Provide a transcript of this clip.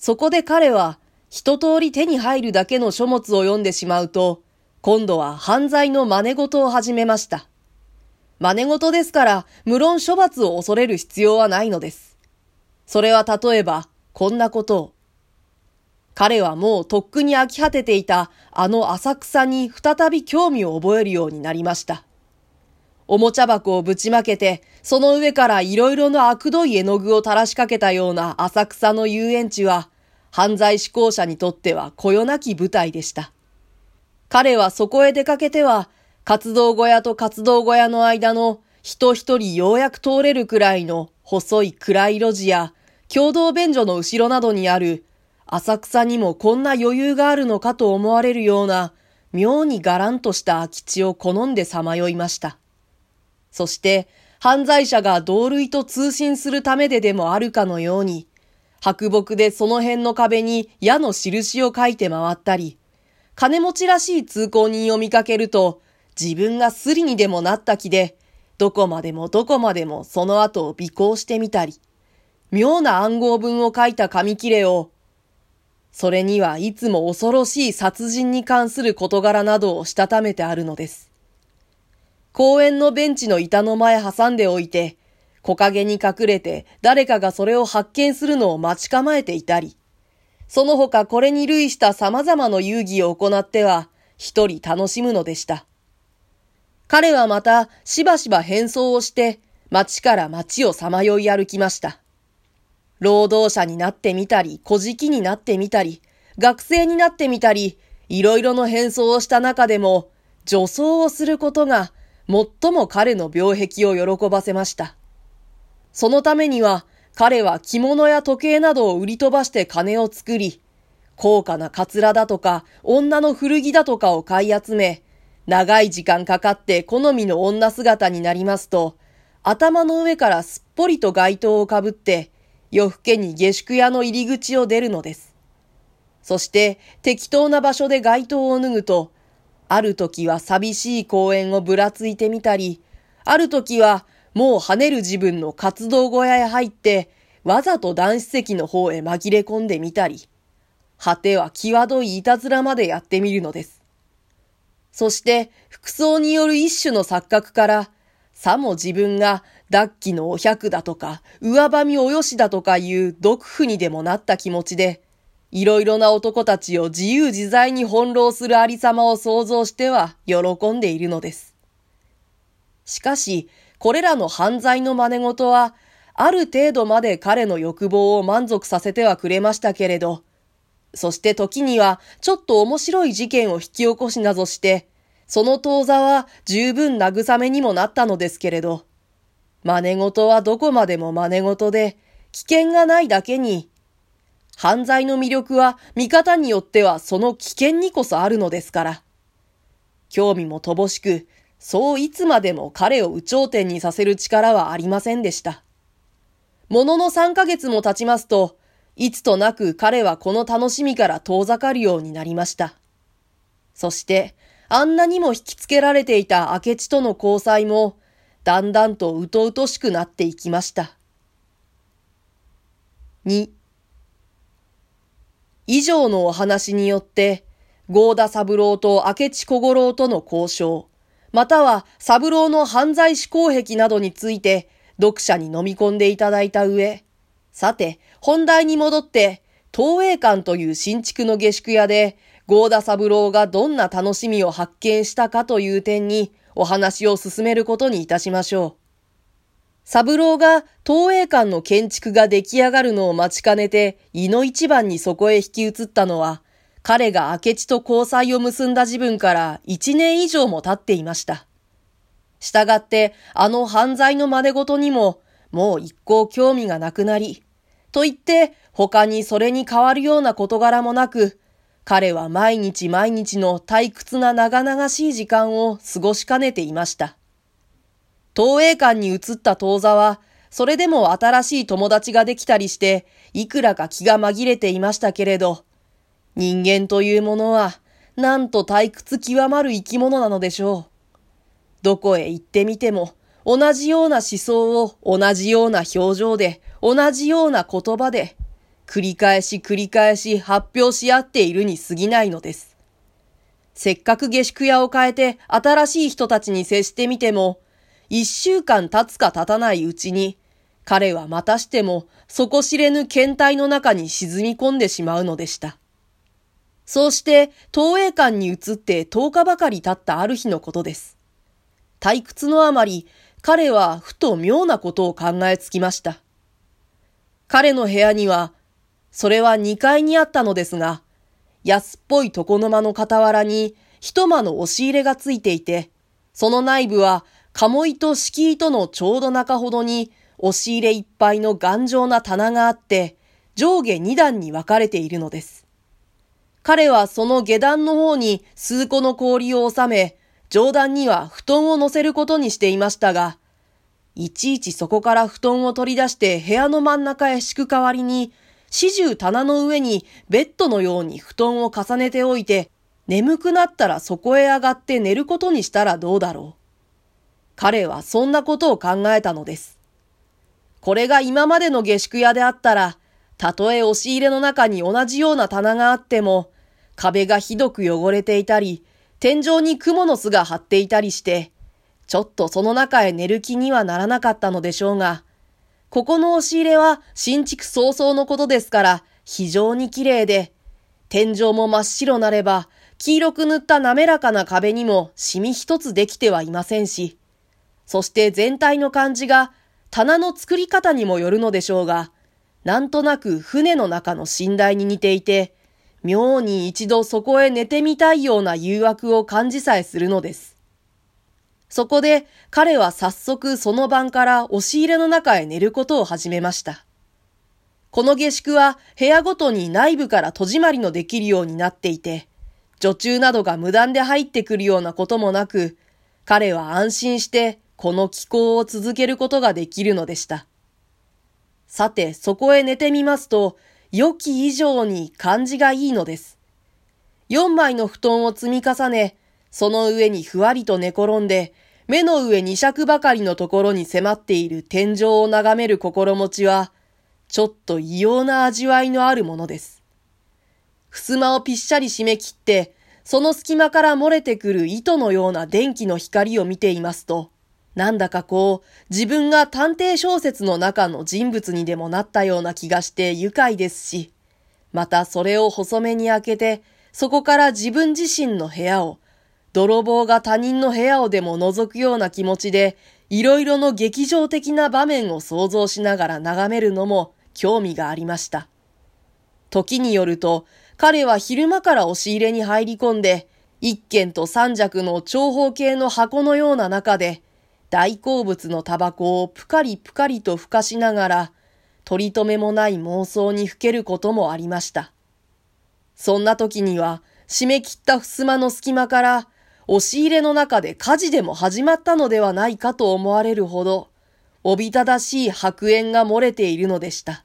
そこで彼は一通り手に入るだけの書物を読んでしまうと、今度は犯罪の真似事を始めました。真似事ですから、無論処罰を恐れる必要はないのです。それは例えば、こんなことを。彼はもうとっくに飽き果てていたあの浅草に再び興味を覚えるようになりました。おもちゃ箱をぶちまけて、その上からいろいろな悪どい絵の具を垂らしかけたような浅草の遊園地は、犯罪志向者にとってはこよなき舞台でした。彼はそこへ出かけては、活動小屋と活動小屋の間の人一人ようやく通れるくらいの細い暗い路地や、共同便所の後ろなどにある浅草にもこんな余裕があるのかと思われるような、妙にがらんとした空き地を好んでさまよいました。そして、犯罪者が同類と通信するためででもあるかのように、白木でその辺の壁に矢の印を書いて回ったり、金持ちらしい通行人を見かけると、自分がスリにでもなった気で、どこまでもどこまでもその後を尾行してみたり、妙な暗号文を書いた紙切れをそれにはいつも恐ろしい殺人に関する事柄などをしたためてあるのです。公園のベンチの板の前挟んでおいて、木陰に隠れて誰かがそれを発見するのを待ち構えていたり、その他これに類した様々な遊戯を行っては、一人楽しむのでした。彼はまたしばしば変装をして、街から街をさまよい歩きました。労働者になってみたり、小敷になってみたり、学生になってみたり、いろいろの変装をした中でも、女装をすることが最も彼の病壁を喜ばせました。そのためには、彼は着物や時計などを売り飛ばして金を作り、高価なカツラだとか、女の古着だとかを買い集め、長い時間かかって好みの女姿になりますと、頭の上からすっぽりと街灯をかぶって、夜更けに下宿屋の入り口を出るのです。そして適当な場所で街灯を脱ぐと、ある時は寂しい公園をぶらついてみたり、ある時はもう跳ねる自分の活動小屋へ入って、わざと男子席の方へ紛れ込んでみたり、果ては際どいいたずらまでやってみるのです。そして、服装による一種の錯覚から、さも自分が脱気のお百だとか、上ばみおよしだとかいう毒婦にでもなった気持ちで、いろいろな男たちを自由自在に翻弄するありさまを想像しては喜んでいるのです。しかし、これらの犯罪の真似事は、ある程度まで彼の欲望を満足させてはくれましたけれど、そして時にはちょっと面白い事件を引き起こしなどして、その当座は十分慰めにもなったのですけれど、真似事はどこまでも真似事で、危険がないだけに、犯罪の魅力は見方によってはその危険にこそあるのですから。興味も乏しく、そういつまでも彼を有頂天にさせる力はありませんでした。ものの3ヶ月も経ちますと、いつとなく彼はこの楽しみから遠ざかるようになりました。そして、あんなにも引きつけられていた明智との交際も、だんだんとうとうとしくなっていきました。2以上のお話によって、合田三郎と明智小五郎との交渉、または三郎の犯罪思考癖などについて読者に飲み込んでいただいた上、さて、本題に戻って、東映館という新築の下宿屋で、合田三郎がどんな楽しみを発見したかという点に、お話を進めることにいたしましょう。三郎が東映館の建築が出来上がるのを待ちかねて、井の一番にそこへ引き移ったのは、彼が明智と交際を結んだ自分から一年以上も経っていました。したがって、あの犯罪の真似事にも、もう一向興味がなくなり、と言って、他にそれに変わるような事柄もなく、彼は毎日毎日の退屈な長々しい時間を過ごしかねていました。東映館に移った当座は、それでも新しい友達ができたりして、いくらか気が紛れていましたけれど、人間というものは、なんと退屈極まる生き物なのでしょう。どこへ行ってみても、同じような思想を同じような表情で、同じような言葉で、繰り返し繰り返し発表し合っているに過ぎないのです。せっかく下宿屋を変えて新しい人たちに接してみても、一週間経つか経たないうちに、彼はまたしても底知れぬ検体の中に沈み込んでしまうのでした。そうして東映館に移って10日ばかり経ったある日のことです。退屈のあまり、彼はふと妙なことを考えつきました。彼の部屋には、それは2階にあったのですが、安っぽい床の間の傍らに一間の押し入れがついていて、その内部は鴨居と敷居とのちょうど中ほどに押し入れいっぱいの頑丈な棚があって、上下2段に分かれているのです。彼はその下段の方に数個の氷を収め、上段には布団を乗せることにしていましたが、いちいちそこから布団を取り出して部屋の真ん中へ敷く代わりに、始終棚の上にベッドのように布団を重ねておいて、眠くなったらそこへ上がって寝ることにしたらどうだろう。彼はそんなことを考えたのです。これが今までの下宿屋であったら、たとえ押し入れの中に同じような棚があっても、壁がひどく汚れていたり、天井に蜘蛛の巣が張っていたりして、ちょっとその中へ寝る気にはならなかったのでしょうが、ここの押し入れは新築早々のことですから非常に綺麗で、天井も真っ白なれば、黄色く塗った滑らかな壁にもシミ一つできてはいませんし、そして全体の感じが棚の作り方にもよるのでしょうが、なんとなく船の中の寝台に似ていて、妙に一度そこへ寝てみたいような誘惑を感じさえするのです。そこで彼は早速その晩から押し入れの中へ寝ることを始めました。この下宿は部屋ごとに内部から戸締まりのできるようになっていて、女中などが無断で入ってくるようなこともなく、彼は安心してこの気候を続けることができるのでした。さて、そこへ寝てみますと、良き以上に感じがいいのです。四枚の布団を積み重ね、その上にふわりと寝転んで、目の上二尺ばかりのところに迫っている天井を眺める心持ちは、ちょっと異様な味わいのあるものです。襖をぴっしゃり締め切って、その隙間から漏れてくる糸のような電気の光を見ていますと、なんだかこう、自分が探偵小説の中の人物にでもなったような気がして愉快ですし、またそれを細めに開けて、そこから自分自身の部屋を、泥棒が他人の部屋をでも覗くような気持ちで、いろいろの劇場的な場面を想像しながら眺めるのも興味がありました。時によると、彼は昼間から押し入れに入り込んで、一軒と三尺の長方形の箱のような中で、大好物のタバコをぷかりぷかりとふかしながら、取り留めもない妄想にふけることもありました。そんな時には、締め切った襖の隙間から、押し入れの中で火事でも始まったのではないかと思われるほど、おびただしい白煙が漏れているのでした。